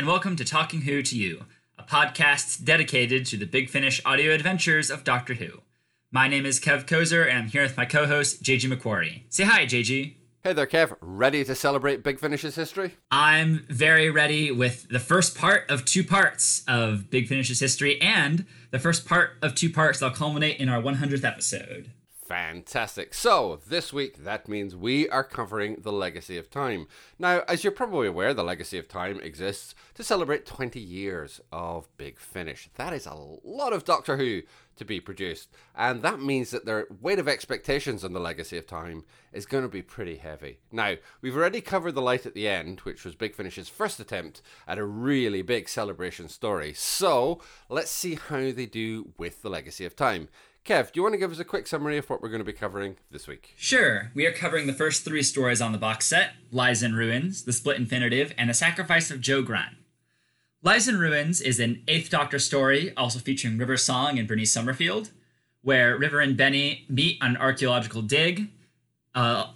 And welcome to Talking Who to You, a podcast dedicated to the Big Finish audio adventures of Doctor Who. My name is Kev Kozer, and I'm here with my co host, JG McQuarrie. Say hi, JG. Hey there, Kev. Ready to celebrate Big Finish's history? I'm very ready with the first part of two parts of Big Finish's history and the first part of two parts that'll culminate in our 100th episode. Fantastic. So, this week, that means we are covering The Legacy of Time. Now, as you're probably aware, The Legacy of Time exists to celebrate 20 years of Big Finish. That is a lot of Doctor Who to be produced, and that means that their weight of expectations on The Legacy of Time is going to be pretty heavy. Now, we've already covered The Light at the End, which was Big Finish's first attempt at a really big celebration story. So, let's see how they do with The Legacy of Time. Kev, do you want to give us a quick summary of what we're going to be covering this week? Sure. We are covering the first three stories on the box set Lies in Ruins, The Split Infinitive, and The Sacrifice of Joe Grant. Lies in Ruins is an Eighth Doctor story, also featuring River Song and Bernice Summerfield, where River and Benny meet on an archaeological dig, uh,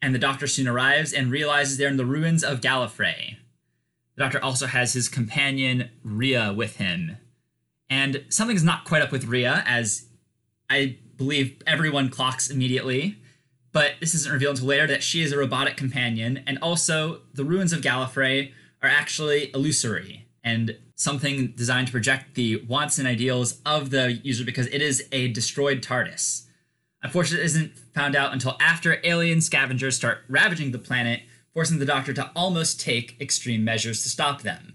and the Doctor soon arrives and realizes they're in the ruins of Gallifrey. The Doctor also has his companion Rhea with him. And something's not quite up with Rhea, as I believe everyone clocks immediately, but this isn't revealed until later that she is a robotic companion, and also the ruins of Gallifrey are actually illusory and something designed to project the wants and ideals of the user because it is a destroyed TARDIS. Unfortunately, it isn't found out until after alien scavengers start ravaging the planet, forcing the Doctor to almost take extreme measures to stop them.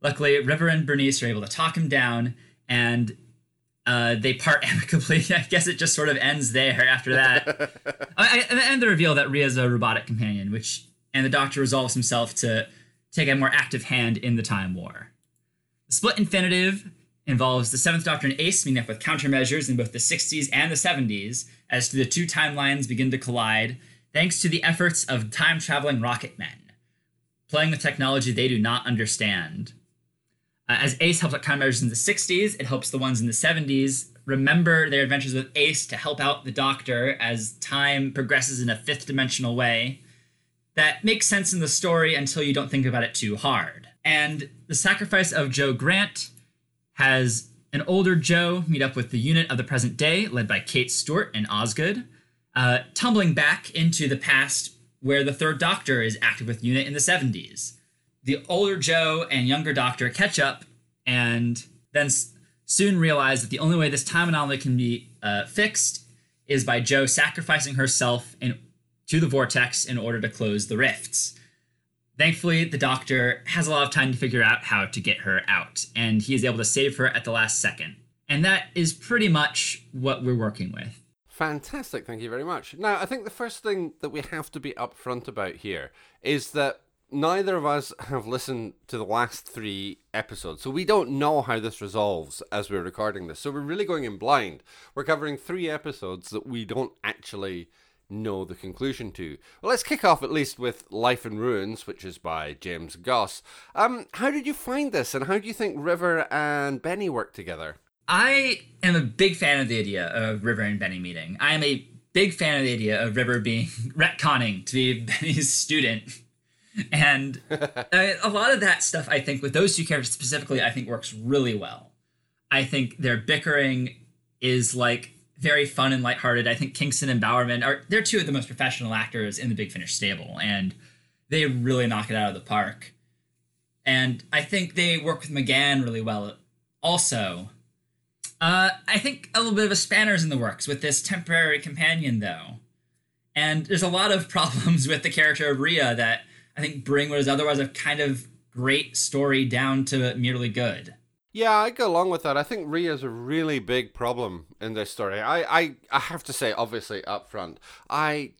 Luckily, River and Bernice are able to talk him down, and uh, they part amicably. I guess it just sort of ends there after that. I, I, and the reveal that Rhea's a robotic companion, which and the Doctor resolves himself to take a more active hand in the Time War. The split infinitive involves the Seventh Doctor and Ace meeting up with countermeasures in both the 60s and the 70s as the two timelines begin to collide, thanks to the efforts of time traveling rocket men, playing with technology they do not understand. Uh, as Ace helps out countermeasures in the 60s, it helps the ones in the 70s remember their adventures with Ace to help out the Doctor as time progresses in a fifth dimensional way. That makes sense in the story until you don't think about it too hard. And the sacrifice of Joe Grant has an older Joe meet up with the unit of the present day, led by Kate Stewart and Osgood, uh, tumbling back into the past where the third Doctor is active with unit in the 70s the older Joe and younger Doctor catch up and then s- soon realize that the only way this time anomaly can be uh, fixed is by Joe sacrificing herself in, to the vortex in order to close the rifts. Thankfully, the Doctor has a lot of time to figure out how to get her out, and he is able to save her at the last second. And that is pretty much what we're working with. Fantastic, thank you very much. Now, I think the first thing that we have to be upfront about here is that neither of us have listened to the last three episodes, so we don't know how this resolves as we're recording this. So we're really going in blind. We're covering three episodes that we don't actually know the conclusion to. Well, let's kick off at least with Life in Ruins, which is by James Goss. Um, how did you find this, and how do you think River and Benny work together? I am a big fan of the idea of River and Benny meeting. I am a big fan of the idea of River being retconning to be Benny's student. And a lot of that stuff, I think, with those two characters specifically, I think works really well. I think their bickering is like very fun and lighthearted. I think Kingston and Bowerman are they're two of the most professional actors in the Big Finish stable, and they really knock it out of the park. And I think they work with McGann really well. Also, uh, I think a little bit of a spanner's in the works with this temporary companion, though. And there's a lot of problems with the character of Rhea that I think bring what is otherwise a kind of great story down to merely good. Yeah, I go along with that. I think Rhea's a really big problem in this story. I, I, I have to say, obviously, up front, I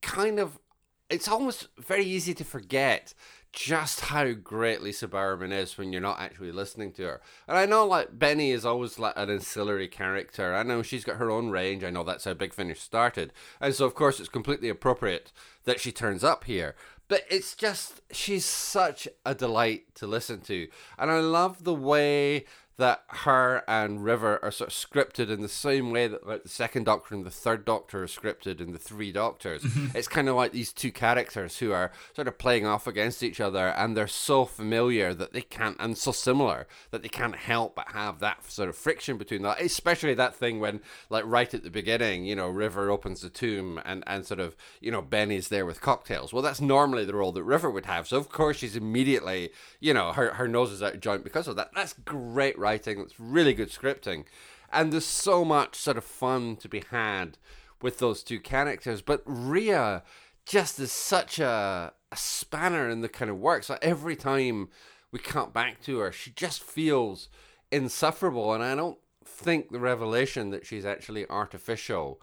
kind of, it's almost very easy to forget just how great Lisa Bowerman is when you're not actually listening to her. And I know like Benny is always like an ancillary character. I know she's got her own range. I know that's how Big Finish started. And so of course it's completely appropriate that she turns up here. But it's just she's such a delight to listen to. And I love the way that her and River are sort of scripted in the same way that like the second Doctor and the third Doctor are scripted in the Three Doctors. Mm-hmm. it's kind of like these two characters who are sort of playing off against each other, and they're so familiar that they can't, and so similar that they can't help but have that sort of friction between that. Especially that thing when, like, right at the beginning, you know, River opens the tomb and and sort of, you know, Benny's there with cocktails. Well, that's normally the role that River would have. So of course she's immediately, you know, her her nose is out of joint because of that. That's great writing. It's really good scripting. And there's so much sort of fun to be had with those two characters. But Rhea just is such a, a spanner in the kind of work. So every time we cut back to her, she just feels insufferable. And I don't think the revelation that she's actually artificial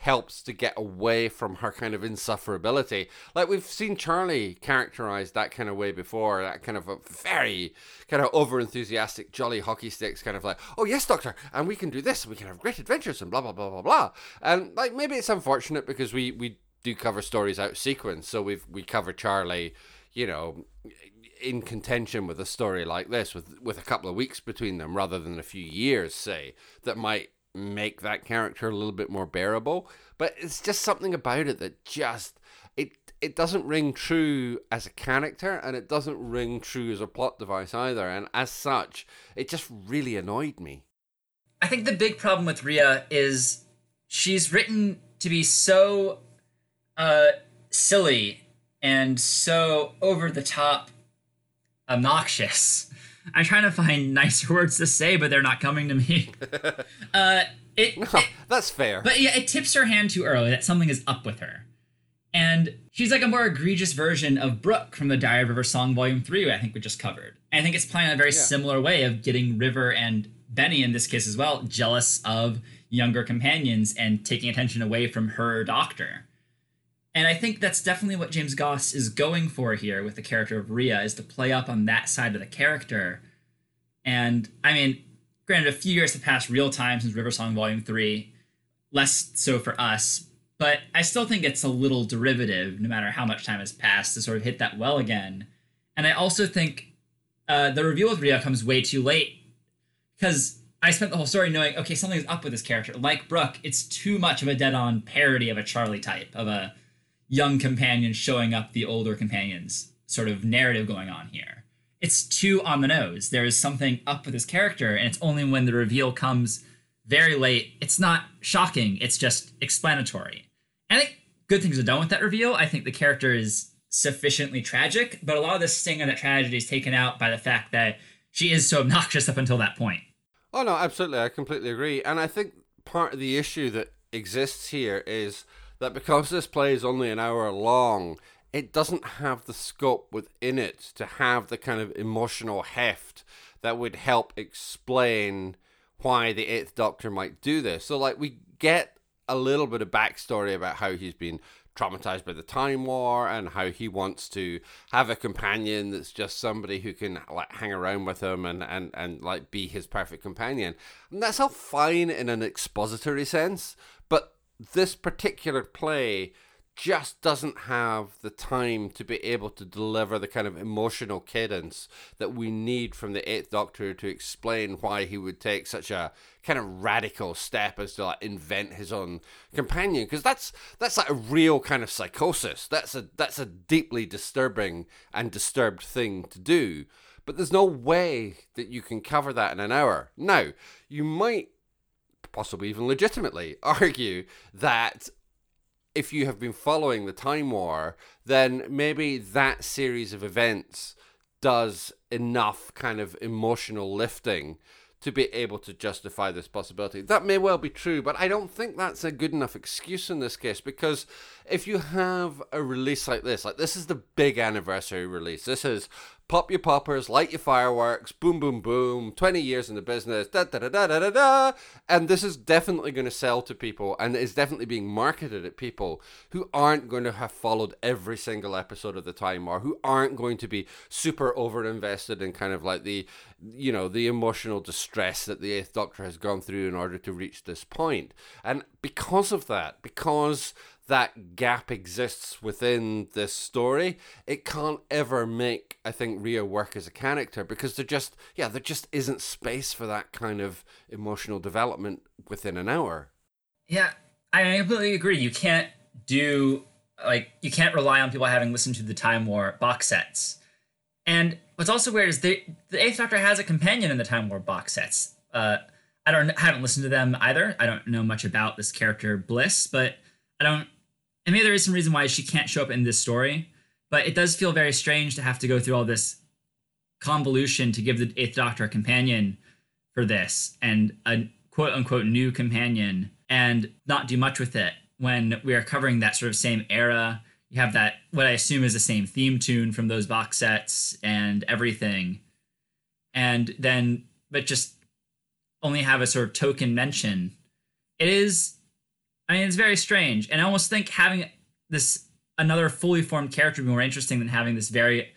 helps to get away from her kind of insufferability. Like we've seen Charlie characterized that kind of way before, that kind of a very kind of over enthusiastic, jolly hockey sticks kind of like, oh yes, doctor, and we can do this, and we can have great adventures and blah blah blah blah blah. And like maybe it's unfortunate because we we do cover stories out of sequence, so we've we cover Charlie, you know, in contention with a story like this with with a couple of weeks between them rather than a few years, say, that might make that character a little bit more bearable. But it's just something about it that just it it doesn't ring true as a character and it doesn't ring true as a plot device either. And as such, it just really annoyed me. I think the big problem with Rhea is she's written to be so uh, silly and so over the top obnoxious. I'm trying to find nicer words to say, but they're not coming to me. uh, it, No, it- that's fair. but yeah, it tips her hand too early that something is up with her. And she's like a more egregious version of Brooke from the Diary of River Song Volume 3, I think we just covered. And I think it's playing a very similar way of getting River and Benny, in this case as well, jealous of younger companions and taking attention away from her doctor. And I think that's definitely what James Goss is going for here with the character of Rhea, is to play up on that side of the character. And I mean, granted, a few years have passed real time since River Song Volume 3, less so for us, but I still think it's a little derivative, no matter how much time has passed, to sort of hit that well again. And I also think uh, the reveal with Rhea comes way too late because I spent the whole story knowing, okay, something's up with this character. Like Brooke, it's too much of a dead on parody of a Charlie type, of a young companions showing up the older companions sort of narrative going on here. It's too on the nose. There is something up with this character, and it's only when the reveal comes very late. It's not shocking, it's just explanatory. And I think good things are done with that reveal. I think the character is sufficiently tragic, but a lot of the sting of that tragedy is taken out by the fact that she is so obnoxious up until that point. Oh no, absolutely, I completely agree. And I think part of the issue that exists here is that because this play is only an hour long, it doesn't have the scope within it to have the kind of emotional heft that would help explain why the Eighth Doctor might do this. So, like, we get a little bit of backstory about how he's been traumatized by the Time War and how he wants to have a companion that's just somebody who can like hang around with him and and and like be his perfect companion. And that's all fine in an expository sense, but this particular play just doesn't have the time to be able to deliver the kind of emotional cadence that we need from the Eighth Doctor to explain why he would take such a kind of radical step as to like invent his own companion. Because that's that's like a real kind of psychosis. That's a that's a deeply disturbing and disturbed thing to do. But there's no way that you can cover that in an hour. Now you might possibly even legitimately argue that if you have been following the Time War, then maybe that series of events does enough kind of emotional lifting to be able to justify this possibility. That may well be true, but I don't think that's a good enough excuse in this case because if you have a release like this, like this is the big anniversary release. This is pop your poppers, light your fireworks, boom, boom, boom, 20 years in the business, da da da da da da da. And this is definitely going to sell to people and is definitely being marketed at people who aren't going to have followed every single episode of the Time War who aren't going to be super over invested in kind of like the, you know, the emotional distress that the Eighth Doctor has gone through in order to reach this point. And because of that, because that gap exists within this story, it can't ever make I think Rhea work as a character because there just yeah there just isn't space for that kind of emotional development within an hour. Yeah, I completely agree. You can't do like you can't rely on people having listened to the Time War box sets. And what's also weird is the the Eighth Doctor has a companion in the Time War box sets. Uh, I don't I haven't listened to them either. I don't know much about this character Bliss, but I don't. And maybe there is some reason why she can't show up in this story, but it does feel very strange to have to go through all this convolution to give the Eighth Doctor a companion for this and a quote unquote new companion and not do much with it when we are covering that sort of same era. You have that what I assume is the same theme tune from those box sets and everything, and then but just only have a sort of token mention. It is, I mean, it's very strange, and I almost think having this another fully formed character would be more interesting than having this very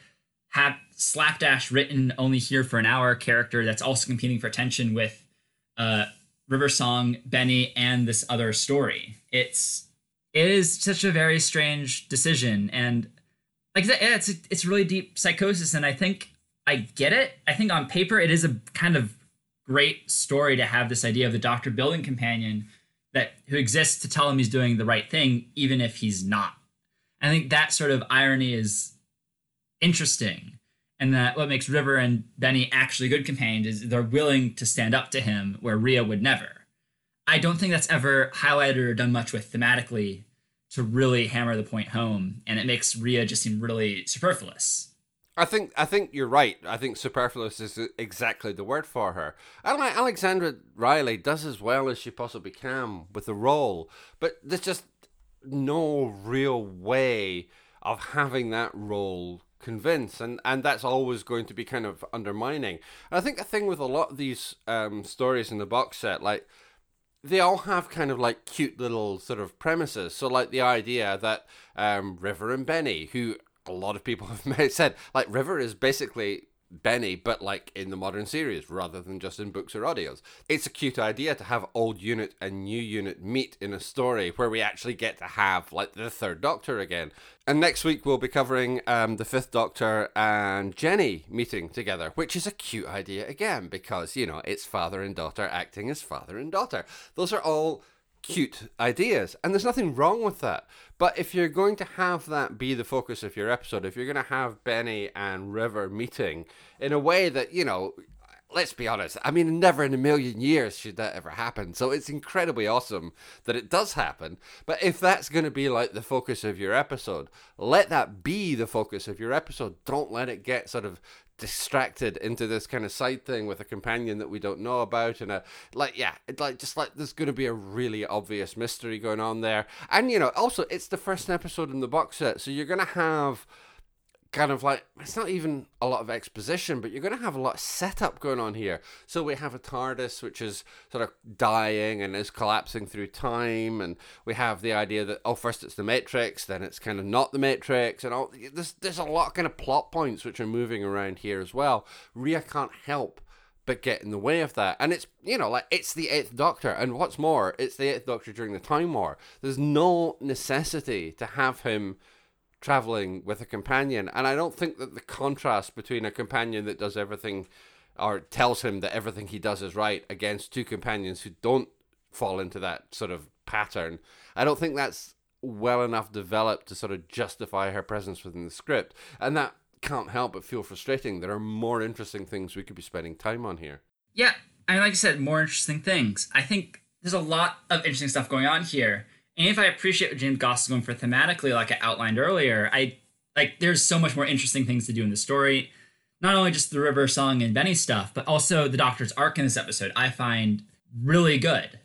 have slapdash written only here for an hour character that's also competing for attention with uh, River Song, Benny, and this other story. It's it is such a very strange decision, and like yeah, it's it's really deep psychosis, and I think I get it. I think on paper it is a kind of great story to have this idea of the Doctor building companion that who exists to tell him he's doing the right thing, even if he's not. I think that sort of irony is interesting and that what makes River and Benny actually good companions is they're willing to stand up to him where Rhea would never. I don't think that's ever highlighted or done much with thematically to really hammer the point home, and it makes Rhea just seem really superfluous. I think I think you're right. I think superfluous is exactly the word for her. Alexandra Riley does as well as she possibly can with the role, but there's just no real way of having that role convince and and that's always going to be kind of undermining and i think the thing with a lot of these um, stories in the box set like they all have kind of like cute little sort of premises so like the idea that um, river and benny who a lot of people have said like river is basically Benny, but like in the modern series rather than just in books or audios. It's a cute idea to have old unit and new unit meet in a story where we actually get to have like the third Doctor again. And next week we'll be covering um, the fifth Doctor and Jenny meeting together, which is a cute idea again because you know it's father and daughter acting as father and daughter. Those are all cute ideas, and there's nothing wrong with that. But if you're going to have that be the focus of your episode, if you're going to have Benny and River meeting in a way that, you know, let's be honest, I mean, never in a million years should that ever happen. So it's incredibly awesome that it does happen. But if that's going to be like the focus of your episode, let that be the focus of your episode. Don't let it get sort of distracted into this kind of side thing with a companion that we don't know about and a like yeah it like just like there's going to be a really obvious mystery going on there. And you know also it's the first episode in the box set so you're going to have kind of like it's not even a lot of exposition, but you're going to have a lot of setup going on here. So we have a TARDIS which is sort of dying and is collapsing through time, and we have the idea that oh, first it's the Matrix, then it's kind of not the Matrix, and all there's there's a lot of kind of plot points which are moving around here as well. Rhea can't help but get in the way of that. And it's, you know, like it's the Eighth Doctor. And what's more, it's the Eighth Doctor during the Time War. There's no necessity to have him traveling with a companion. And I don't think that the contrast between a companion that does everything or tells him that everything he does is right against two companions who don't fall into that sort of pattern, I don't think that's well enough developed to sort of justify her presence within the script. And that can't help but feel frustrating. There are more interesting things we could be spending time on here. Yeah, I mean, like I said, more interesting things. I think there's a lot of interesting stuff going on here. And if I appreciate what James Goss is going for thematically, like I outlined earlier, I like there's so much more interesting things to do in the story. Not only just the River Song and Benny stuff, but also the Doctor's arc in this episode. I find really good.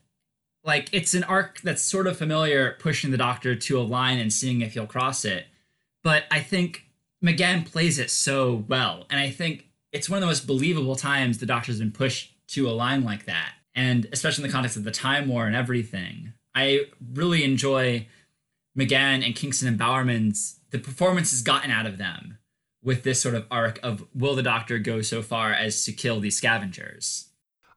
Like it's an arc that's sort of familiar, pushing the Doctor to a line and seeing if he'll cross it. But I think McGann plays it so well, and I think it's one of the most believable times the Doctor's been pushed to a line like that, and especially in the context of the Time War and everything. I really enjoy McGann and Kingston and Bowerman's the performance performances gotten out of them with this sort of arc of will the Doctor go so far as to kill these scavengers?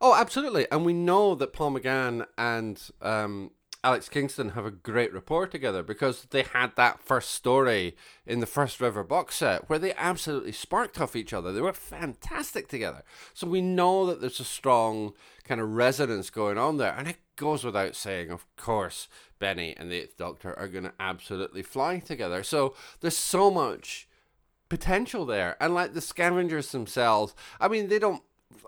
Oh, absolutely, and we know that Paul McGann and um, Alex Kingston have a great rapport together because they had that first story in the first River box set where they absolutely sparked off each other. They were fantastic together. So we know that there's a strong kind of resonance going on there. And it goes without saying, of course, Benny and the Eighth Doctor are going to absolutely fly together. So there's so much potential there. And like the scavengers themselves, I mean, they don't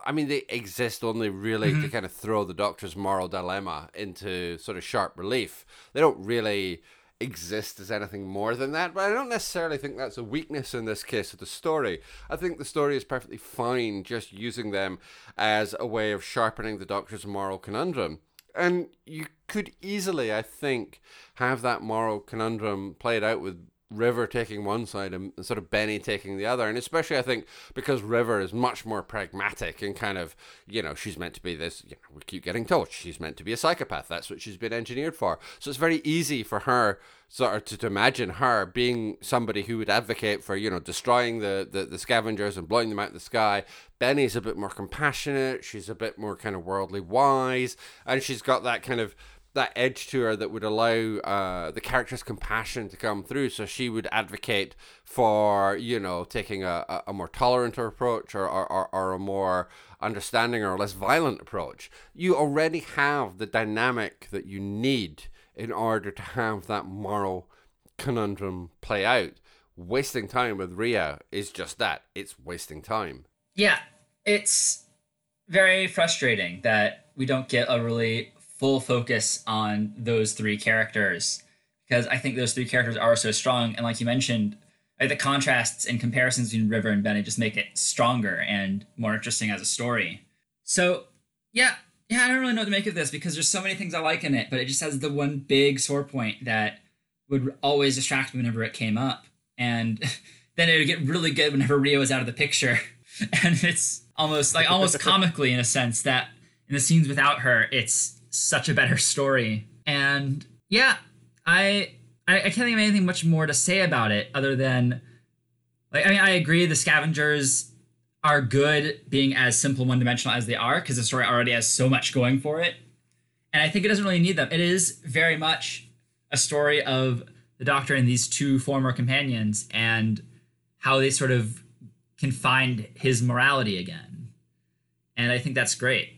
I mean, they exist only really mm-hmm. to kind of throw the Doctor's moral dilemma into sort of sharp relief. They don't really exist as anything more than that, but I don't necessarily think that's a weakness in this case of the story. I think the story is perfectly fine just using them as a way of sharpening the Doctor's moral conundrum. And you could easily, I think, have that moral conundrum played out with River taking one side and sort of Benny taking the other. And especially, I think, because River is much more pragmatic and kind of, you know, she's meant to be this, you know, we keep getting told she's meant to be a psychopath. That's what she's been engineered for. So it's very easy for her sort of to, to imagine her being somebody who would advocate for, you know, destroying the, the, the scavengers and blowing them out of the sky. Benny's a bit more compassionate. She's a bit more kind of worldly wise. And she's got that kind of that edge to her that would allow uh, the character's compassion to come through. So she would advocate for, you know, taking a, a more tolerant approach or, or, or a more understanding or less violent approach. You already have the dynamic that you need in order to have that moral conundrum play out. Wasting time with Rhea is just that it's wasting time. Yeah, it's very frustrating that we don't get a really full focus on those three characters because I think those three characters are so strong. And like you mentioned, like the contrasts and comparisons between River and Benny just make it stronger and more interesting as a story. So yeah, yeah, I don't really know what to make of this because there's so many things I like in it, but it just has the one big sore point that would always distract me whenever it came up. And then it would get really good whenever Rhea was out of the picture. and it's almost like almost comically in a sense that in the scenes without her, it's such a better story. And yeah, I I, I can't think of anything much more to say about it other than like I mean I agree the scavengers are good being as simple one dimensional as they are because the story already has so much going for it. And I think it doesn't really need them. It is very much a story of the doctor and these two former companions and how they sort of can find his morality again. And I think that's great.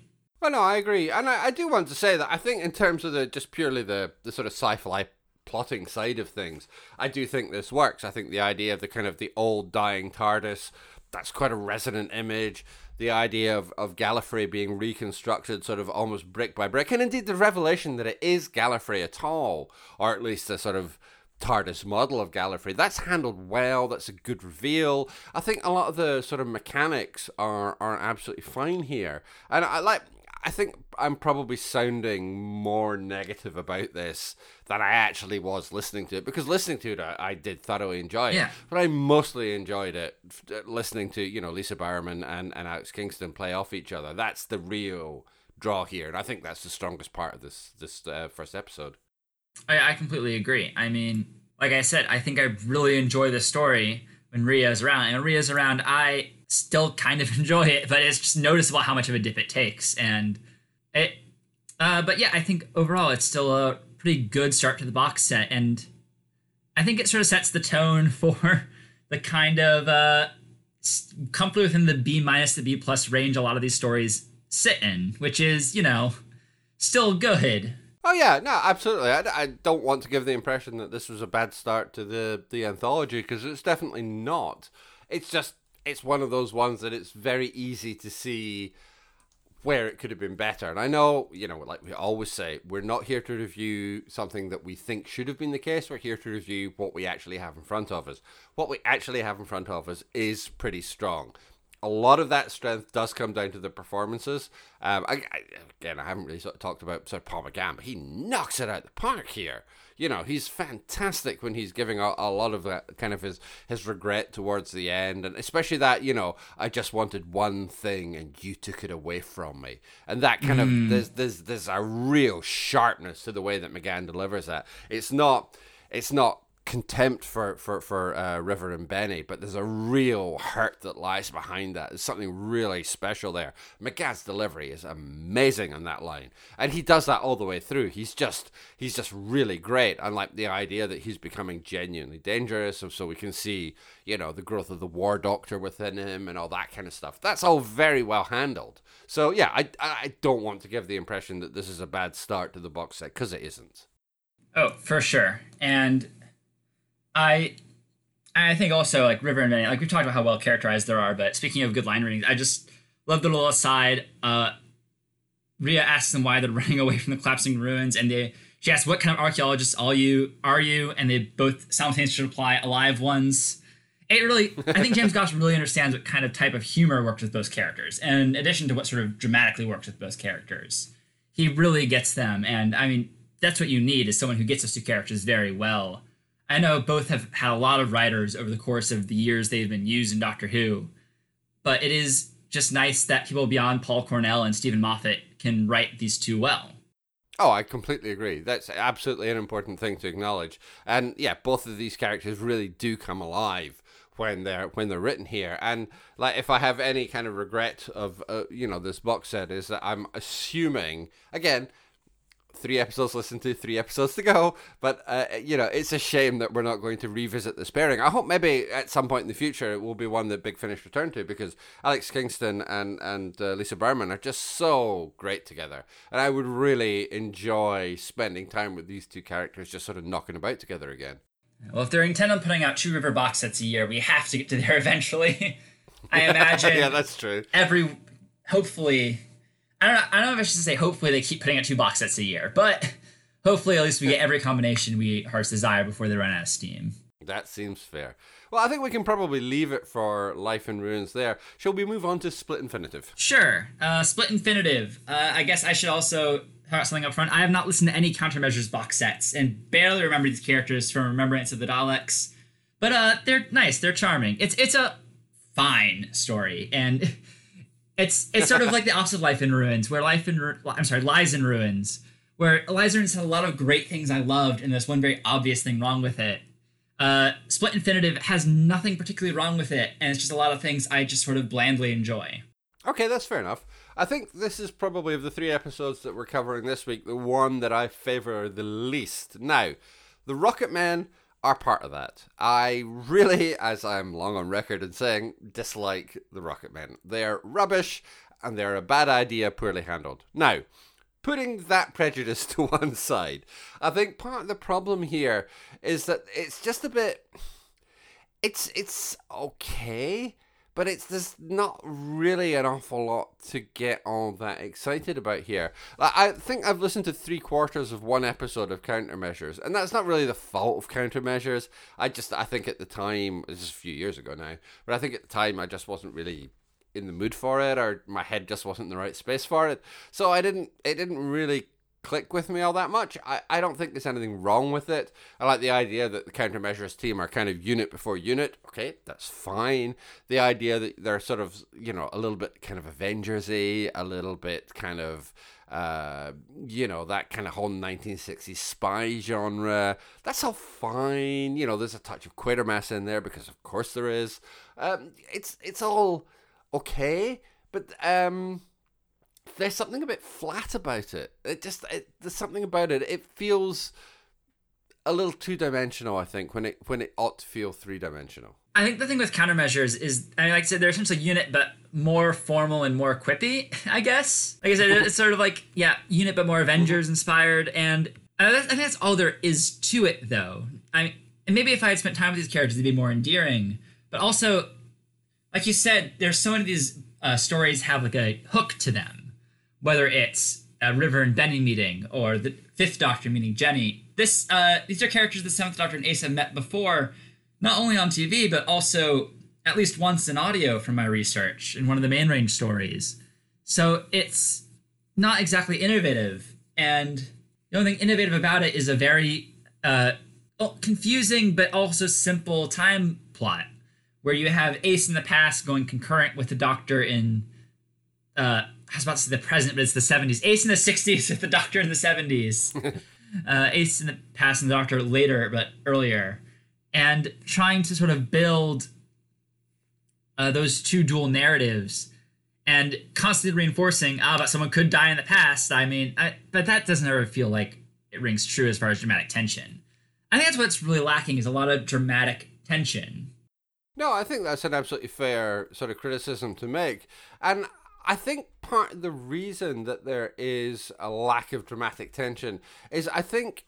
Well, no, I agree, and I, I do want to say that I think in terms of the just purely the the sort of sci-fi plotting side of things, I do think this works. I think the idea of the kind of the old dying TARDIS, that's quite a resonant image. The idea of, of Gallifrey being reconstructed sort of almost brick by brick, and indeed the revelation that it is Gallifrey at all, or at least a sort of TARDIS model of Gallifrey. That's handled well. That's a good reveal. I think a lot of the sort of mechanics are are absolutely fine here, and I like. I think I'm probably sounding more negative about this than I actually was listening to it because listening to it, I, I did thoroughly enjoy it. Yeah. But I mostly enjoyed it listening to you know Lisa Bowerman and and Alex Kingston play off each other. That's the real draw here, and I think that's the strongest part of this this uh, first episode. I, I completely agree. I mean, like I said, I think I really enjoy the story when Rhea's around, and Rhea's around. I still kind of enjoy it, but it's just noticeable how much of a dip it takes. And it, uh, but yeah, I think overall it's still a pretty good start to the box set, and I think it sort of sets the tone for the kind of uh, comfortably within the B minus the B plus range a lot of these stories sit in, which is you know still good. Oh yeah, no, absolutely. I, I don't want to give the impression that this was a bad start to the the anthology because it's definitely not. It's just it's one of those ones that it's very easy to see where it could have been better. And I know, you know, like we always say, we're not here to review something that we think should have been the case. We're here to review what we actually have in front of us. What we actually have in front of us is pretty strong. A lot of that strength does come down to the performances. Um, I, I, again, I haven't really sort of talked about sort of Paul McGann, but he knocks it out the park here you know he's fantastic when he's giving a, a lot of that kind of his his regret towards the end and especially that you know i just wanted one thing and you took it away from me and that kind mm. of there's there's there's a real sharpness to the way that mcgann delivers that it's not it's not contempt for for for uh, River and Benny, but there's a real hurt that lies behind that. There's something really special there. McGann's delivery is amazing on that line, and he does that all the way through. He's just he's just really great. Unlike the idea that he's becoming genuinely dangerous, so we can see you know the growth of the War Doctor within him and all that kind of stuff. That's all very well handled. So yeah, I I don't want to give the impression that this is a bad start to the box set because it isn't. Oh, for sure, and I I think also like River and Benny, like we've talked about how well characterized there are, but speaking of good line readings, I just love the little aside. Uh Rhea asks them why they're running away from the collapsing ruins, and they she asks what kind of archaeologists all you are you, and they both simultaneously reply alive ones. It really I think James Goss really understands what kind of type of humor works with those characters. And in addition to what sort of dramatically works with those characters. He really gets them, and I mean that's what you need is someone who gets those two characters very well I know both have had a lot of writers over the course of the years they've been used in Doctor Who, but it is just nice that people beyond Paul Cornell and Steven Moffat can write these two well. Oh, I completely agree. That's absolutely an important thing to acknowledge. And yeah, both of these characters really do come alive when they're when they're written here. And like, if I have any kind of regret of uh, you know this box set, is that I'm assuming again three episodes listened to, three episodes to go. But uh, you know, it's a shame that we're not going to revisit this pairing. I hope maybe at some point in the future it will be one that Big Finish return to because Alex Kingston and and uh, Lisa Bowerman are just so great together, and I would really enjoy spending time with these two characters, just sort of knocking about together again. Well, if they're intent on putting out two River box sets a year, we have to get to there eventually. I imagine. yeah, that's true. Every hopefully I don't know. I don't know if I should say hopefully they keep putting out two box sets a year, but hopefully at least we get every combination we hearts desire before they run out of steam. That seems fair. Well, I think we can probably leave it for Life in Ruins there. Shall we move on to Split Infinitive? Sure. Uh, Split Infinitive. Uh, I guess I should also talk something up front. I have not listened to any Countermeasures box sets and barely remember these characters from Remembrance of the Daleks. But uh, they're nice. They're charming. It's it's a fine story, and It's it's sort of like the opposite of Life in Ruins, where Life in I'm sorry, Lies in Ruins, where Lies in Ruins had a lot of great things I loved, and there's one very obvious thing wrong with it. Uh, Split Infinitive has nothing particularly wrong with it, and it's just a lot of things I just sort of blandly enjoy. Okay, that's fair enough. I think this is probably of the three episodes that we're covering this week, the one that I favor the least. Now, the Rocket Man are part of that. I really, as I'm long on record in saying, dislike the Rocket Men. They're rubbish and they're a bad idea poorly handled. Now, putting that prejudice to one side, I think part of the problem here is that it's just a bit it's it's okay but it's there's not really an awful lot to get all that excited about here. I think I've listened to three quarters of one episode of Countermeasures, and that's not really the fault of Countermeasures. I just I think at the time, this is a few years ago now, but I think at the time I just wasn't really in the mood for it, or my head just wasn't in the right space for it. So I didn't it didn't really click with me all that much. I, I don't think there's anything wrong with it. I like the idea that the countermeasures team are kind of unit before unit. Okay, that's fine. The idea that they're sort of, you know, a little bit kind of Avengers-y, a little bit kind of uh, you know, that kind of whole 1960s spy genre. That's all fine. You know, there's a touch of Quatermass in there because, of course, there is. Um, it's it's all okay, but um, there's something a bit flat about it. It just it, there's something about it. It feels a little two dimensional. I think when it when it ought to feel three dimensional. I think the thing with countermeasures is, I mean, like I said, they're essentially unit, but more formal and more quippy. I guess. Like I said, it's sort of like yeah, unit, but more Avengers inspired, and I think that's all there is to it, though. I and maybe if I had spent time with these characters, they'd be more endearing. But also, like you said, there's so many of these uh, stories have like a hook to them whether it's a River and Benny meeting or the Fifth Doctor meeting Jenny. This uh, these are characters the Seventh Doctor and Ace have met before, not only on TV but also at least once in audio from my research in one of the main range stories. So it's not exactly innovative, and the only thing innovative about it is a very uh, confusing but also simple time plot where you have Ace in the past going concurrent with the Doctor in uh, I was about to say the present, but it's the 70s. Ace in the 60s with the Doctor in the 70s. uh, Ace in the past and the Doctor later, but earlier. and trying to sort of build uh, those two dual narratives and constantly reinforcing ah but someone could die in the past i mean I, but that doesn't ever feel like it rings true as far as dramatic tension i think that's what's really lacking is a lot of dramatic tension no i think that's an absolutely fair sort of criticism to make and i think part of the reason that there is a lack of dramatic tension is i think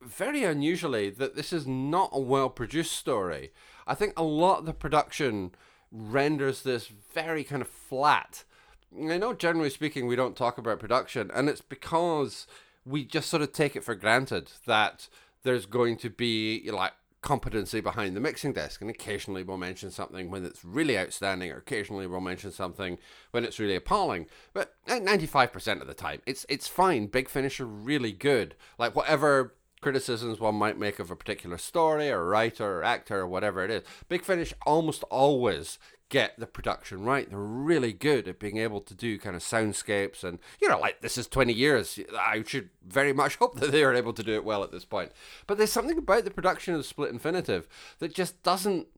very unusually that this is not a well produced story i think a lot of the production renders this very kind of flat. I know, generally speaking, we don't talk about production, and it's because we just sort of take it for granted that there's going to be like competency behind the mixing desk, and occasionally we'll mention something when it's really outstanding, or occasionally we'll mention something when it's really appalling. But 95% of the time, it's it's fine. Big Finish are really good. Like whatever criticisms one might make of a particular story or writer or actor or whatever it is. Big Finish almost always get the production right. They're really good at being able to do kind of soundscapes and you know like this is 20 years. I should very much hope that they are able to do it well at this point. But there's something about the production of Split Infinitive that just doesn't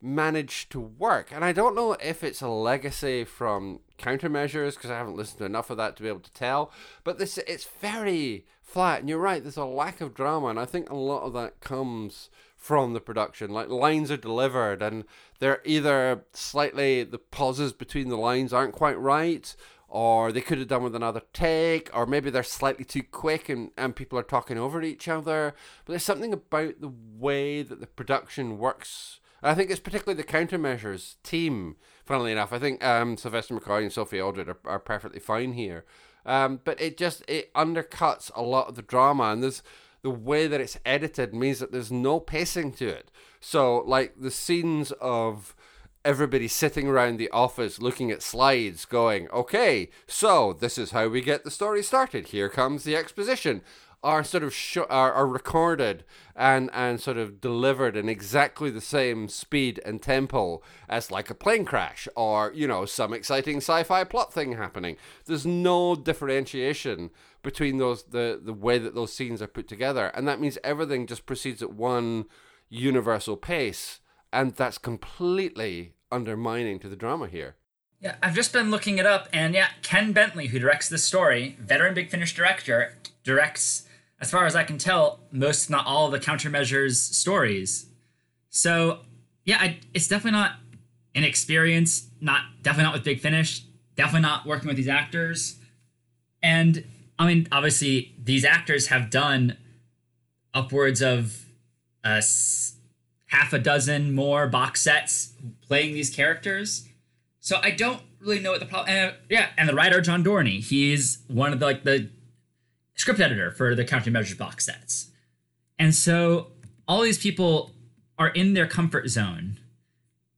manage to work. And I don't know if it's a legacy from countermeasures because I haven't listened to enough of that to be able to tell. But this it's very flat, and you're right. There's a lack of drama, and I think a lot of that comes from the production. Like lines are delivered, and they're either slightly the pauses between the lines aren't quite right. Or they could have done with another take, or maybe they're slightly too quick and, and people are talking over each other. But there's something about the way that the production works I think it's particularly the countermeasures team. Funnily enough, I think um, Sylvester McCoy and Sophie Aldred are, are perfectly fine here. Um, but it just it undercuts a lot of the drama, and there's the way that it's edited means that there's no pacing to it. So like the scenes of everybody sitting around the office looking at slides going okay so this is how we get the story started here comes the exposition are sort of sh- are, are recorded and and sort of delivered in exactly the same speed and tempo as like a plane crash or you know some exciting sci-fi plot thing happening. There's no differentiation between those the the way that those scenes are put together and that means everything just proceeds at one universal pace and that's completely undermining to the drama here. Yeah, I've just been looking it up, and yeah, Ken Bentley, who directs this story, veteran Big Finish director, directs as far as I can tell, most, not all of the countermeasures stories. So, yeah, I, it's definitely not inexperienced, not definitely not with Big Finish, definitely not working with these actors. And I mean, obviously, these actors have done upwards of uh, half a dozen more box sets playing these characters. So I don't really know what the problem. Uh, yeah, and the writer John Dorney, he's one of the like the script editor for the countermeasures box sets. And so all these people are in their comfort zone.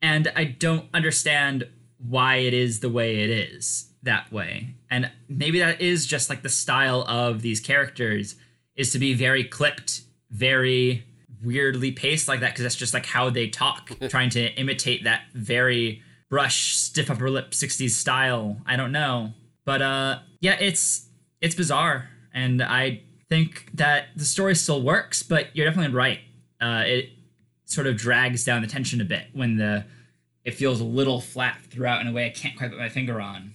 And I don't understand why it is the way it is that way. And maybe that is just like the style of these characters is to be very clipped, very weirdly paced like that because that's just like how they talk, trying to imitate that very brush, stiff upper lip 60s style. I don't know. But uh yeah, it's it's bizarre and I think that the story still works, but you're definitely right. Uh, it sort of drags down the tension a bit when the it feels a little flat throughout in a way I can't quite put my finger on.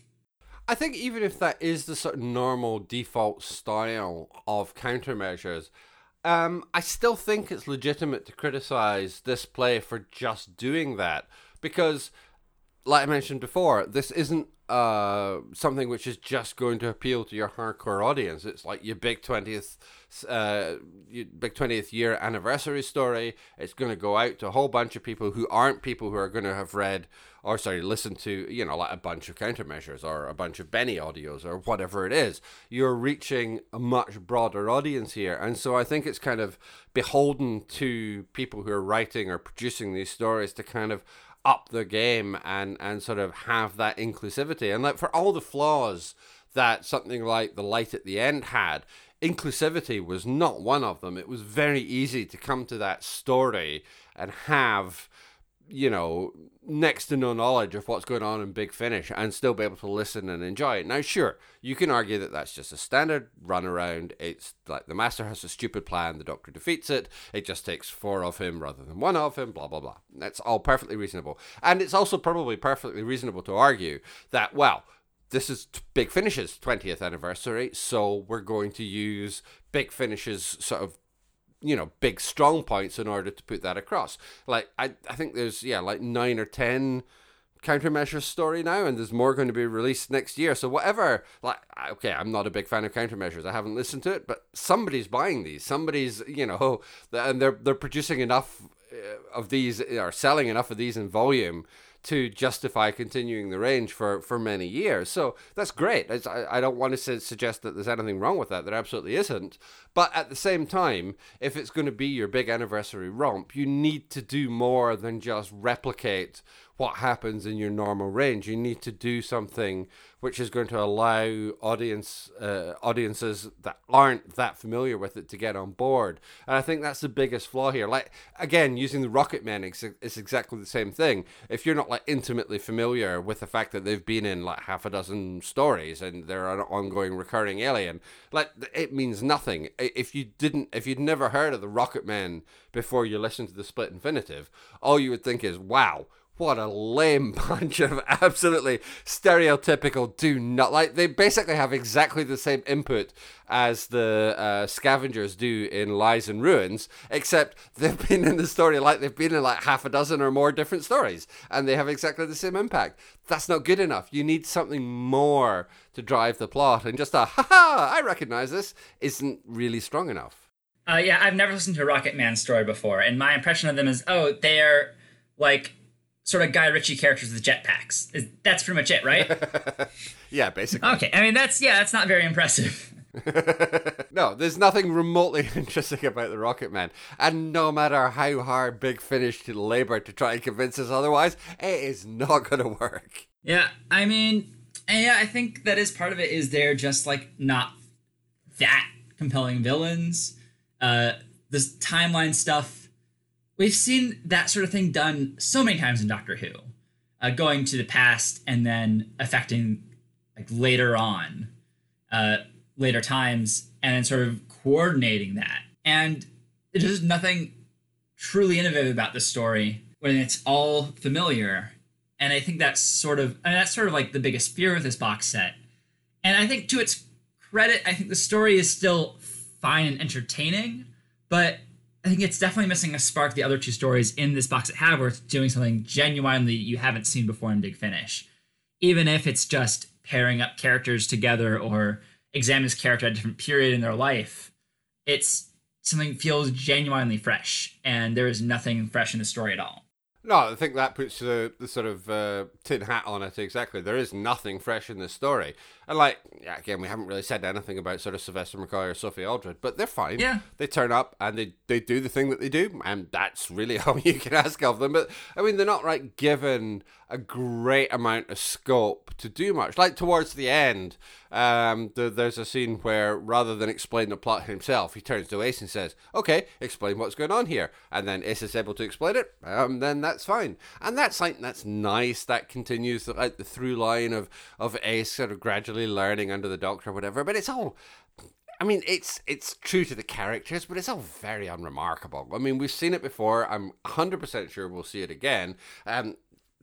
I think even if that is the sort of normal default style of countermeasures, um, I still think it's legitimate to criticize this play for just doing that because, like I mentioned before, this isn't uh, something which is just going to appeal to your hardcore audience. It's like your big twentieth, uh, your big twentieth year anniversary story. It's going to go out to a whole bunch of people who aren't people who are going to have read or sorry, listened to you know like a bunch of countermeasures or a bunch of Benny audios or whatever it is. You're reaching a much broader audience here, and so I think it's kind of beholden to people who are writing or producing these stories to kind of up the game and and sort of have that inclusivity. And like for all the flaws that something like the light at the end had inclusivity was not one of them. It was very easy to come to that story and have you know, next to no knowledge of what's going on in Big Finish and still be able to listen and enjoy it. Now, sure, you can argue that that's just a standard run around. It's like the Master has a stupid plan, the Doctor defeats it, it just takes four of him rather than one of him, blah, blah, blah. That's all perfectly reasonable. And it's also probably perfectly reasonable to argue that, well, this is Big Finish's 20th anniversary, so we're going to use Big Finish's sort of you know big strong points in order to put that across. Like i i think there's yeah like 9 or 10 countermeasures story now and there's more going to be released next year. So whatever like okay i'm not a big fan of countermeasures. I haven't listened to it but somebody's buying these. Somebody's you know and they're they're producing enough uh, of these or selling enough of these in volume to justify continuing the range for, for many years. So that's great. I, I don't want to suggest that there's anything wrong with that. There absolutely isn't. But at the same time, if it's going to be your big anniversary romp, you need to do more than just replicate what happens in your normal range. You need to do something which is going to allow audience uh, audiences that aren't that familiar with it to get on board. And I think that's the biggest flaw here. Like again, using the Rocket Men is exactly the same thing. If you're not like intimately familiar with the fact that they've been in like half a dozen stories and they're an ongoing recurring alien, like it means nothing. If you didn't, if you'd never heard of the Rocket Men before you listened to the Split Infinitive, all you would think is, "Wow." What a lame bunch of absolutely stereotypical do not like they basically have exactly the same input as the uh, scavengers do in lies and ruins except they've been in the story like they've been in like half a dozen or more different stories and they have exactly the same impact. That's not good enough. You need something more to drive the plot and just a ha ha i recognize this isn't really strong enough. Uh, yeah i've never listened to rocket man's story before and my impression of them is oh they're like sort of Guy Ritchie characters with jetpacks. That's pretty much it, right? yeah, basically. Okay, I mean that's yeah, that's not very impressive. no, there's nothing remotely interesting about the Rocket Man, and no matter how hard Big Finish to labor to try and convince us otherwise, it is not going to work. Yeah, I mean, yeah, I think that is part of it. Is they're just like not that compelling villains. Uh, this timeline stuff we've seen that sort of thing done so many times in Doctor Who, uh, going to the past and then affecting like later on, uh, later times, and then sort of coordinating that. And there's nothing truly innovative about this story when it's all familiar. And I think that's sort of, and that's sort of like the biggest fear with this box set. And I think to its credit, I think the story is still fine and entertaining, but I think it's definitely missing a spark the other two stories in this box have where doing something genuinely you haven't seen before in Big Finish. Even if it's just pairing up characters together or examining this character at a different period in their life, it's something feels genuinely fresh, and there is nothing fresh in the story at all. No, I think that puts the, the sort of uh, tin hat on it exactly. There is nothing fresh in this story. And, like, yeah, again, we haven't really said anything about sort of Sylvester McCoy or Sophie Aldred, but they're fine. Yeah. They turn up and they, they do the thing that they do, and that's really all you can ask of them. But, I mean, they're not, like, given a great amount of scope to do much. Like, towards the end, um, the, there's a scene where rather than explain the plot himself, he turns to Ace and says, "Okay, explain what's going on here." And then Ace is able to explain it. Um, then that's fine, and that's like that's nice. That continues the, like the through line of of Ace sort of gradually learning under the Doctor, or whatever. But it's all I mean, it's it's true to the characters, but it's all very unremarkable. I mean, we've seen it before. I'm 100% sure we'll see it again. Um,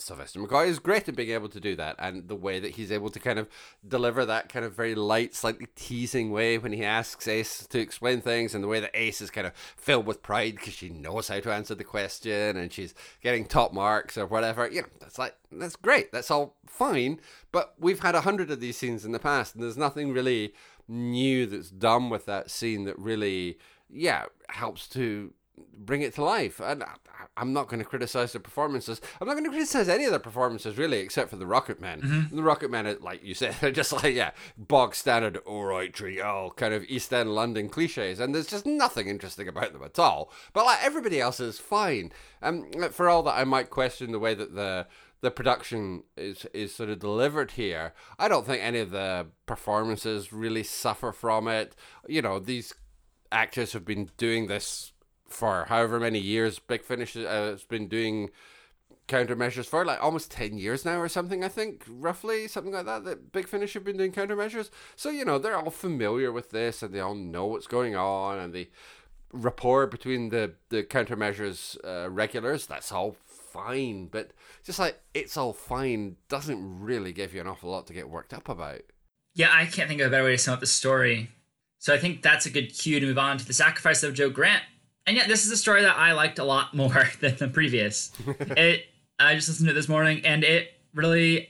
Sylvester McCoy is great at being able to do that, and the way that he's able to kind of deliver that kind of very light, slightly teasing way when he asks Ace to explain things, and the way that Ace is kind of filled with pride because she knows how to answer the question and she's getting top marks or whatever. You know, that's like that's great. That's all fine. But we've had a hundred of these scenes in the past, and there's nothing really new that's done with that scene that really, yeah, helps to bring it to life. And I'm not going to criticize the performances. I'm not going to criticize any of the performances really, except for the Rocket Men. Mm-hmm. The Rocket Men, like you said, they're just like yeah, bog standard, all right, trio, kind of East End London cliches, and there's just nothing interesting about them at all. But like everybody else is fine. Um, for all that I might question the way that the the production is is sort of delivered here. I don't think any of the performances really suffer from it. You know, these actors have been doing this for however many years Big Finish uh, has been doing countermeasures for like almost 10 years now or something, I think, roughly, something like that, that Big Finish have been doing countermeasures. So, you know, they're all familiar with this and they all know what's going on and the rapport between the, the countermeasures uh, regulars, that's all fine. But just like it's all fine doesn't really give you an awful lot to get worked up about. Yeah, I can't think of a better way to sum up the story. So I think that's a good cue to move on to the sacrifice of Jo Grant. And yeah, this is a story that I liked a lot more than the previous. it I just listened to it this morning, and it really,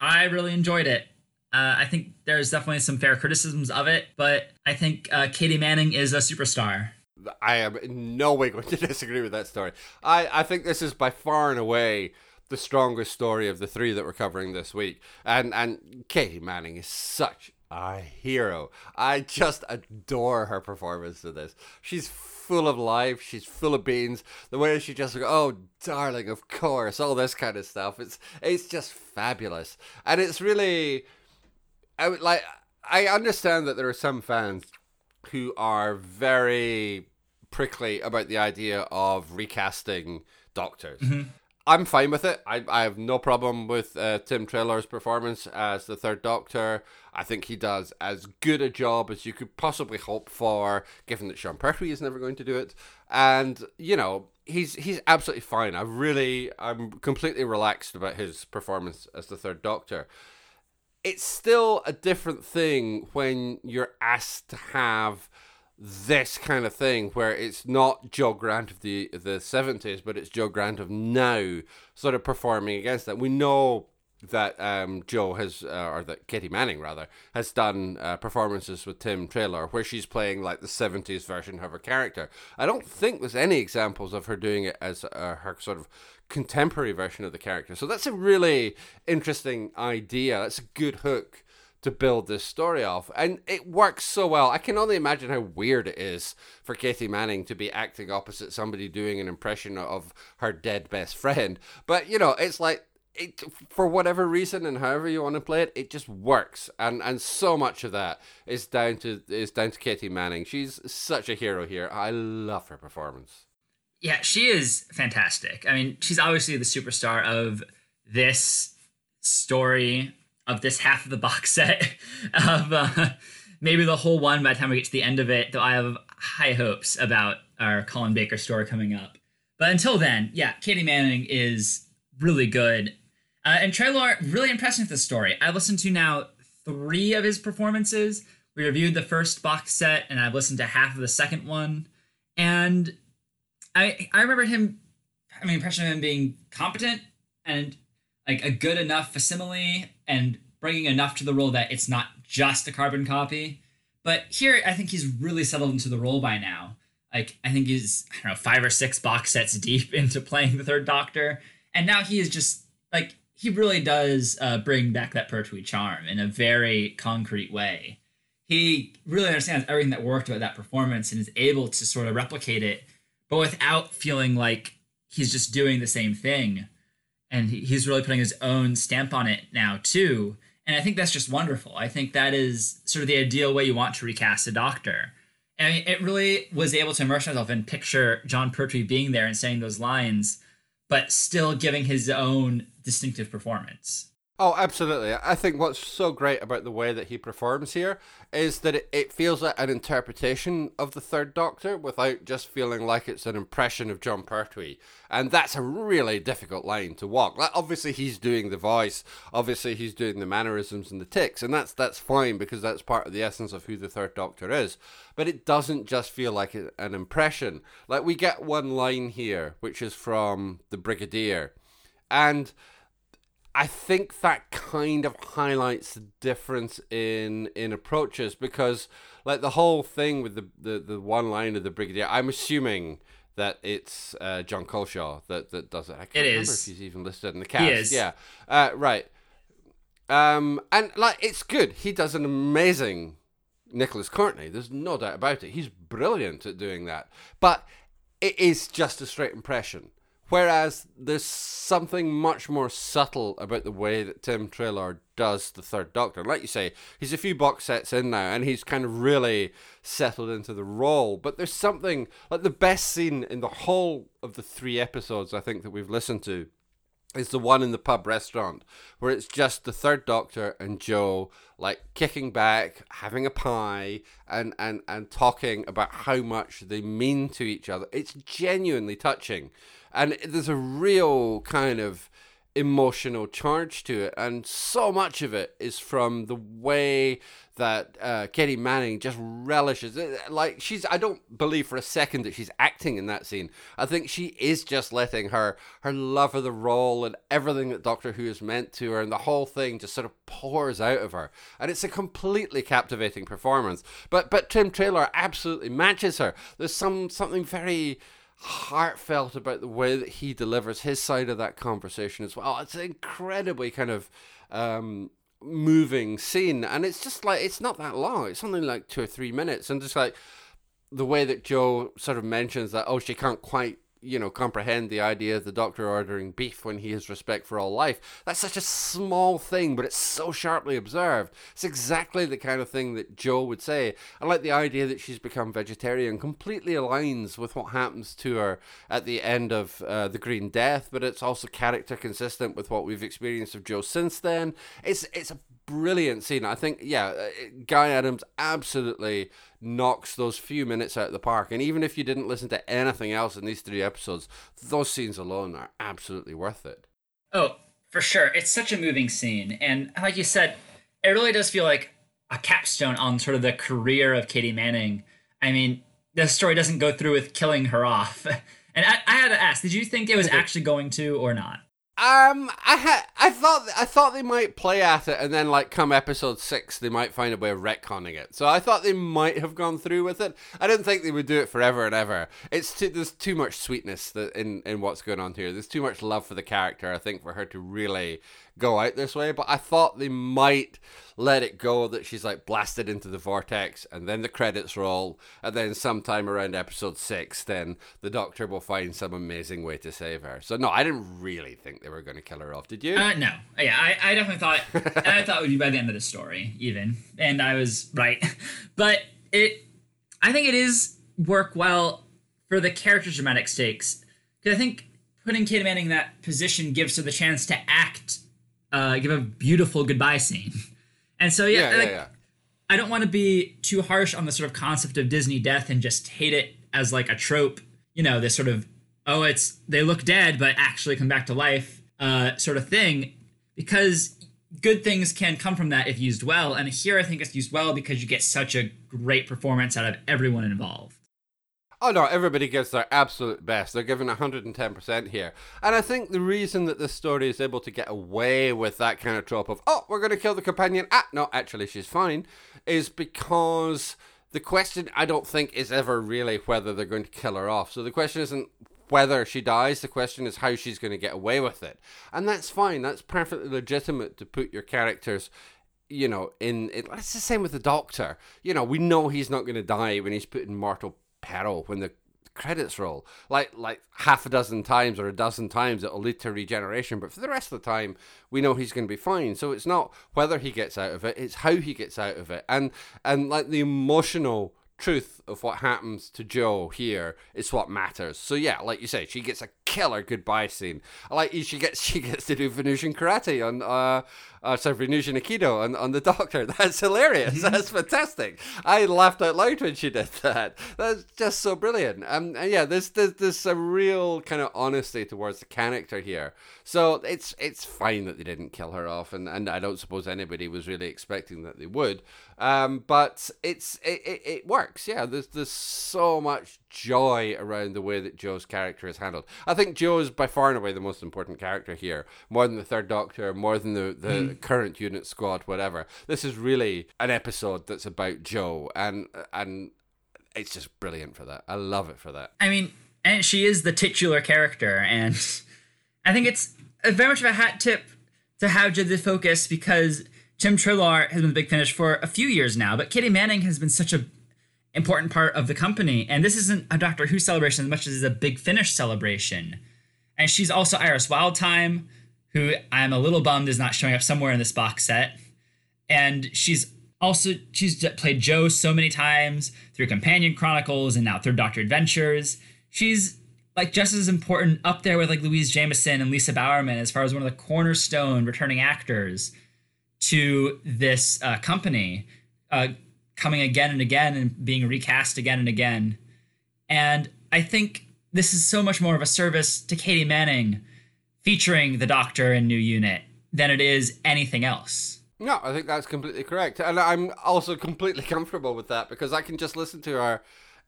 I really enjoyed it. Uh, I think there's definitely some fair criticisms of it, but I think uh, Katy Manning is a superstar. I am in no way going to disagree with that story. I, I think this is by far and away the strongest story of the three that we're covering this week. And and Katy Manning is such a hero. I just adore her performance in this. She's full of life. She's full of beans. The way she just go, oh darling, of course, all this kind of stuff. It's it's just fabulous, and it's really, I would like. I understand that there are some fans who are very prickly about the idea of recasting doctors. Mm-hmm. I'm fine with it. I, I have no problem with uh, Tim Treloar's performance as the Third Doctor. I think he does as good a job as you could possibly hope for, given that Sean Pertwee is never going to do it. And you know, he's he's absolutely fine. I really, I'm completely relaxed about his performance as the Third Doctor. It's still a different thing when you're asked to have this kind of thing where it's not Jo Grant of the the seventies, but it's Jo Grant of now, sort of performing against that. We know that um, Jo has, uh, or that Katy Manning rather, has done uh, performances with Tim Treloar where she's playing like the 70s version of her character. I don't think there's any examples of her doing it as uh, her sort of contemporary version of the character. So that's a really interesting idea. That's a good hook to build this story off. And it works so well. I can only imagine how weird it is for Katy Manning to be acting opposite somebody doing an impression of her dead best friend. But, you know, it's like it for whatever reason and however you want to play it, it just works. And and so much of that is down to is down to Katy Manning. She's such a hero here. I love her performance. Yeah, she is fantastic. I mean, she's obviously the superstar of this story of this half of the box set of uh, maybe the whole one by the time we get to the end of it. Though I have high hopes about our Colin Baker story coming up. But until then, yeah, Katy Manning is really good. Uh, and Treloar really impressed with this story. I listened to now three of his performances. We reviewed the first box set, and I've listened to half of the second one. And I I remember him having an impression of him being competent and like a good enough facsimile and bringing enough to the role that it's not just a carbon copy. But here, I think he's really settled into the role by now. Like I think he's I don't know five or six box sets deep into playing the Third Doctor, and now he is just like he really does uh, bring back that Pertwee charm in a very concrete way. He really understands everything that worked about that performance and is able to sort of replicate it, but without feeling like he's just doing the same thing and he's really putting his own stamp on it now too. And i think that's just wonderful. I think that is sort of the ideal way you want to recast a doctor. And it really was able to immerse myself and picture Jon Pertwee being there and saying those lines but still giving his own distinctive performance Oh, absolutely. I think what's so great about the way that he performs here is that it, it feels like an interpretation of the Third Doctor without just feeling like it's an impression of Jon Pertwee. And that's a really difficult line to walk. Like, obviously, he's doing the voice, obviously, he's doing the mannerisms and the ticks, and that's, that's fine because that's part of the essence of who the Third Doctor is. But it doesn't just feel like an impression. Like, we get one line here, which is from the Brigadier. And I think that kind of highlights the difference in in approaches because like the whole thing with the the, the one line of the brigadier I'm assuming that it's uh, Jon Culshaw that, that does it. I can't it remember is. if he's even listed in the cast. Yeah. Uh, right. Um, and like it's good. He does an amazing Nicholas Courtney. There's no doubt about it. He's brilliant at doing that. But it is just a straight impression. Whereas there's something much more subtle about the way that Tim Treloar does the Third Doctor. Like you say, he's a few box sets in now, and he's kind of really settled into the role. But there's something like the best scene in the whole of the three episodes I think that we've listened to is the one in the pub restaurant where it's just the third doctor and Jo like kicking back, having a pie and and and talking about how much they mean to each other. It's genuinely touching. And there's a real kind of emotional charge to it and so much of it is from the way that uh, Katy Manning just relishes it. Like she's, I don't believe for a second that she's acting in that scene. I think she is just letting her her love of the role and everything that Doctor Who has meant to her, and the whole thing just sort of pours out of her. And it's a completely captivating performance. But but Tim Treloar absolutely matches her. There's some something very heartfelt about the way that he delivers his side of that conversation as well. It's an incredibly kind of um, moving scene, and it's just like it's not that long. It's only like two or three minutes, and just like the way that Jo sort of mentions that oh she can't quite you know, comprehend the idea of the doctor ordering beef when he has respect for all life. That's such a small thing, but it's so sharply observed. It's exactly the kind of thing that Jo would say. I like the idea that she's become vegetarian completely aligns with what happens to her at the end of uh, The Green Death, but it's also character consistent with what we've experienced of Jo since then. It's, it's a brilliant scene. I think, yeah, uh, Guy Adams absolutely knocks those few minutes out of the park. And even if you didn't listen to anything else in these three episodes, those scenes alone are absolutely worth it. Oh, for sure. It's such a moving scene. And like you said, it really does feel like a capstone on sort of the career of Katy Manning. I mean, the story doesn't go through with killing her off. And I, I had to ask, did you think it was actually going to or not? Um, I had, I thought, I thought they might play at it, and then like come episode six, they might find a way of retconning it. So I thought they might have gone through with it. I didn't think they would do it forever and ever. It's too, there's too much sweetness in in what's going on here. There's too much love for the character. I think for her to really go out this way, but I thought they might let it go that she's like blasted into the vortex and then the credits roll and then sometime around episode 6 then the doctor will find some amazing way to save her. So no, I didn't really think they were going to kill her off. Did you? Uh, no. Yeah, I, I definitely thought I thought it would be by the end of the story even. And I was right. But it I think it is work well for the character's dramatic stakes. Cuz I think putting Katy Manning in that position gives her the chance to act uh, give a beautiful goodbye scene. And so yeah, yeah, like, yeah, yeah. I don't want to be too harsh on the sort of concept of Disney death and just hate it as like a trope. You know, this sort of oh, it's they look dead but actually come back to life uh, sort of thing, because good things can come from that if used well. And here I think it's used well because you get such a great performance out of everyone involved. Oh no, everybody gives their absolute best. They're giving 110% here. And I think the reason that this story is able to get away with that kind of trope of, oh, we're going to kill the companion, ah, no, actually she's fine, is because the question I don't think is ever really whether they're going to kill her off. So the question isn't whether she dies, the question is how she's going to get away with it. And that's fine. That's perfectly legitimate to put your characters you know, in it, it's the same with the doctor. You know, we know he's not going to die when he's put in mortal peril when the credits roll. Like like half a dozen times or a dozen times it'll lead to regeneration, but for the rest of the time we know he's going to be fine. So it's not whether he gets out of it, it's how he gets out of it. And and like the emotional truth of what happens to Jo here is what matters. So yeah, like you say, she gets a killer goodbye scene. I like she gets she gets to do Venusian karate on uh, uh sorry Venusian Aikido on, on the Doctor. That's hilarious. Mm-hmm. That's fantastic. I laughed out loud when she did that. That's just so brilliant. Um, and yeah, there's there's there's a real kind of honesty towards the character here. So it's it's fine that they didn't kill her off, and, and I don't suppose anybody was really expecting that they would. Um, but it's it, it, it works. Yeah, there's there's so much joy around the way that Jo's character is handled. I think Jo is by far and away the most important character here, more than the Third Doctor, more than the, the mm. current unit squad, whatever. This is really an episode that's about Joe, and and it's just brilliant for that. I love it for that. I mean, and she is the titular character, and I think it's very much of a hat tip to have the focus because Tim Treloar has been the Big Finish for a few years now, but Katy Manning has been such a important part of the company. And this isn't a Doctor Who celebration as much as it's a Big Finish celebration. And she's also Iris Wildthyme, who I'm a little bummed is not showing up somewhere in this box set. And she's also she's played Jo so many times through Companion Chronicles and now Third Doctor Adventures. She's like just as important up there with like Louise Jameson and Lisa Bowerman as far as one of the cornerstone returning actors to this uh, company, uh, coming again and again and being recast again and again. And I think this is so much more of a service to Katy Manning featuring the Doctor in New Unit than it is anything else. No, I think that's completely correct. And I'm also completely comfortable with that because I can just listen to her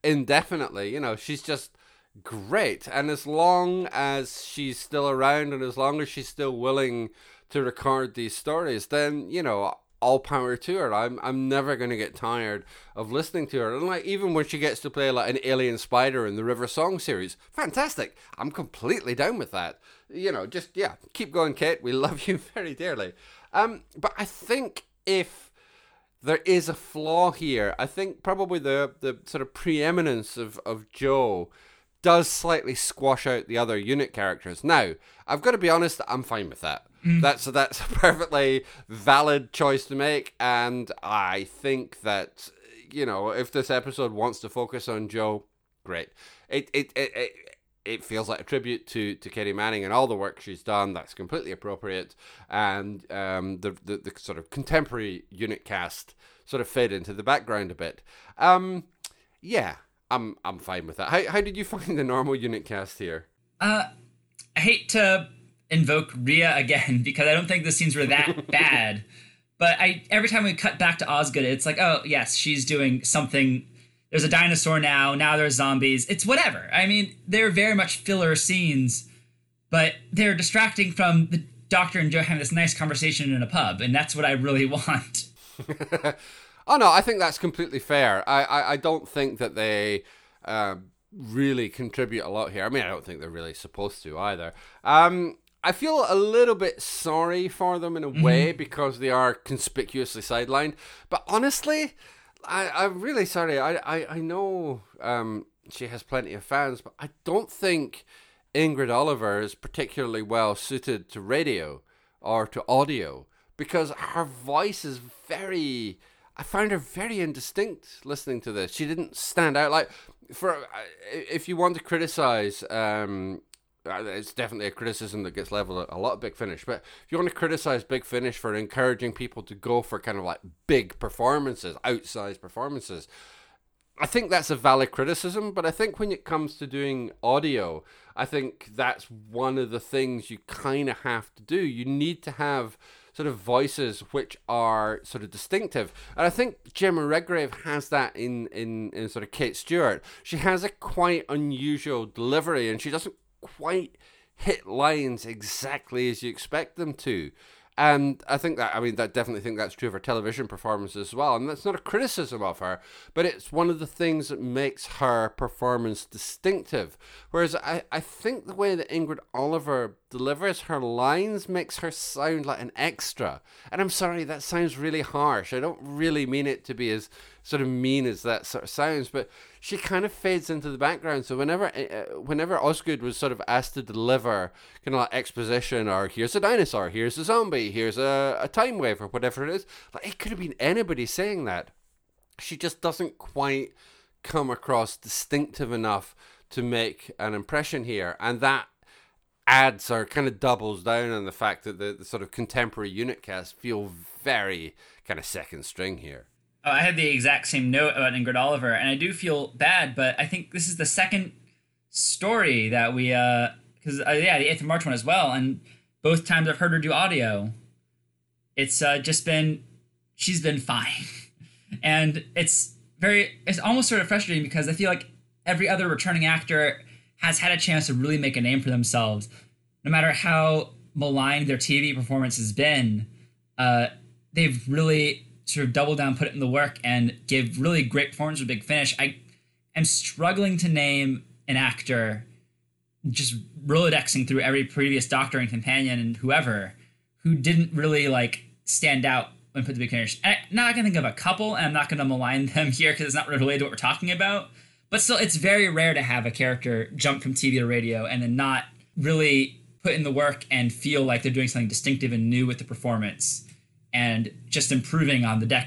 indefinitely. You know, she's just great. And as long as she's still around and as long as she's still willing to record these stories, then, you know, all power to her. I'm I'm never gonna get tired of listening to her. And like even when she gets to play like an alien spider in the River Song series, fantastic. I'm completely down with that. You know, just yeah, keep going, Kate. We love you very dearly. Um, but I think if there is a flaw here, I think probably the the sort of preeminence of of Jo does slightly squash out the other unit characters. Now, I've got to be honest, I'm fine with that. Mm. That's that's a perfectly valid choice to make, and I think that you know if this episode wants to focus on Jo, great. It it it. it it feels like a tribute to, to Katy Manning and all the work she's done. That's completely appropriate, and um, the, the the sort of contemporary unit cast sort of fade into the background a bit. Um, yeah, I'm I'm fine with that. How how did you find the normal unit cast here? Uh, I hate to invoke Rhea again because I don't think the scenes were that bad. But I every time we cut back to Osgood, it's like, oh yes, she's doing something. There's a dinosaur now. Now there's zombies. It's whatever. I mean, they're very much filler scenes, but they're distracting from the Doctor and Jo having this nice conversation in a pub, and that's what I really want. oh no, I think that's completely fair. I I, I don't think that they. Um, really contribute a lot here. I mean, I don't think they're really supposed to either. Um, I feel a little bit sorry for them in a mm-hmm. way because they are conspicuously sidelined. But honestly, I, I'm really sorry. I, I, I know um, she has plenty of fans, but I don't think Ingrid Oliver is particularly well suited to radio or to audio because her voice is very. I found her very indistinct listening to this. She didn't stand out like for if you want to criticize um, uh, it's definitely a criticism that gets leveled at a lot of Big Finish. But if you want to criticize Big Finish for encouraging people to go for kind of like big performances, outsized performances, I think that's a valid criticism. But I think when it comes to doing audio, I think that's one of the things you kind of have to do. You need to have sort of voices which are sort of distinctive. And I think Jemma Redgrave has that in, in, in sort of Kate Stewart. She has a quite unusual delivery and she doesn't quite hit lines exactly as you expect them to. And I think that, I mean, I definitely think that's true of her television performance as well. And that's not a criticism of her, but it's one of the things that makes her performance distinctive. Whereas I, I think the way that Ingrid Oliver delivers her lines makes her sound like an extra. And I'm sorry, that sounds really harsh. I don't really mean it to be as sort of mean as that sort of sounds, but she kind of fades into the background. So whenever uh, whenever Osgood was sort of asked to deliver kind of like exposition or here's a dinosaur, here's a zombie, here's a, a time wave or whatever it is, like it could have been anybody saying that. She just doesn't quite come across distinctive enough to make an impression here, and that adds or kind of doubles down on the fact that the, the sort of contemporary unit cast feel very kind of second string here. Oh, I had the exact same note about Ingrid Oliver, and I do feel bad, but I think this is the second story that we, uh, because uh, yeah, the eighth of March one as well, and both times I've heard her do audio, it's uh, just been, she's been fine, and it's very, it's almost sort of frustrating because I feel like every other returning actor has had a chance to really make a name for themselves, no matter how maligned their TV performance has been. Uh, they've really sort of double down, put it in the work, and give really great performance with Big Finish. I am struggling to name an actor, just rolodexing through every previous Doctor and Companion and whoever, who didn't really like stand out when put the Big Finish. And I, now I can think of a couple, and I'm not going to malign them here because it's not related to what we're talking about. But still, it's very rare to have a character jump from TV to radio and then not really put in the work and feel like they're doing something distinctive and new with the performance and just improving on the deck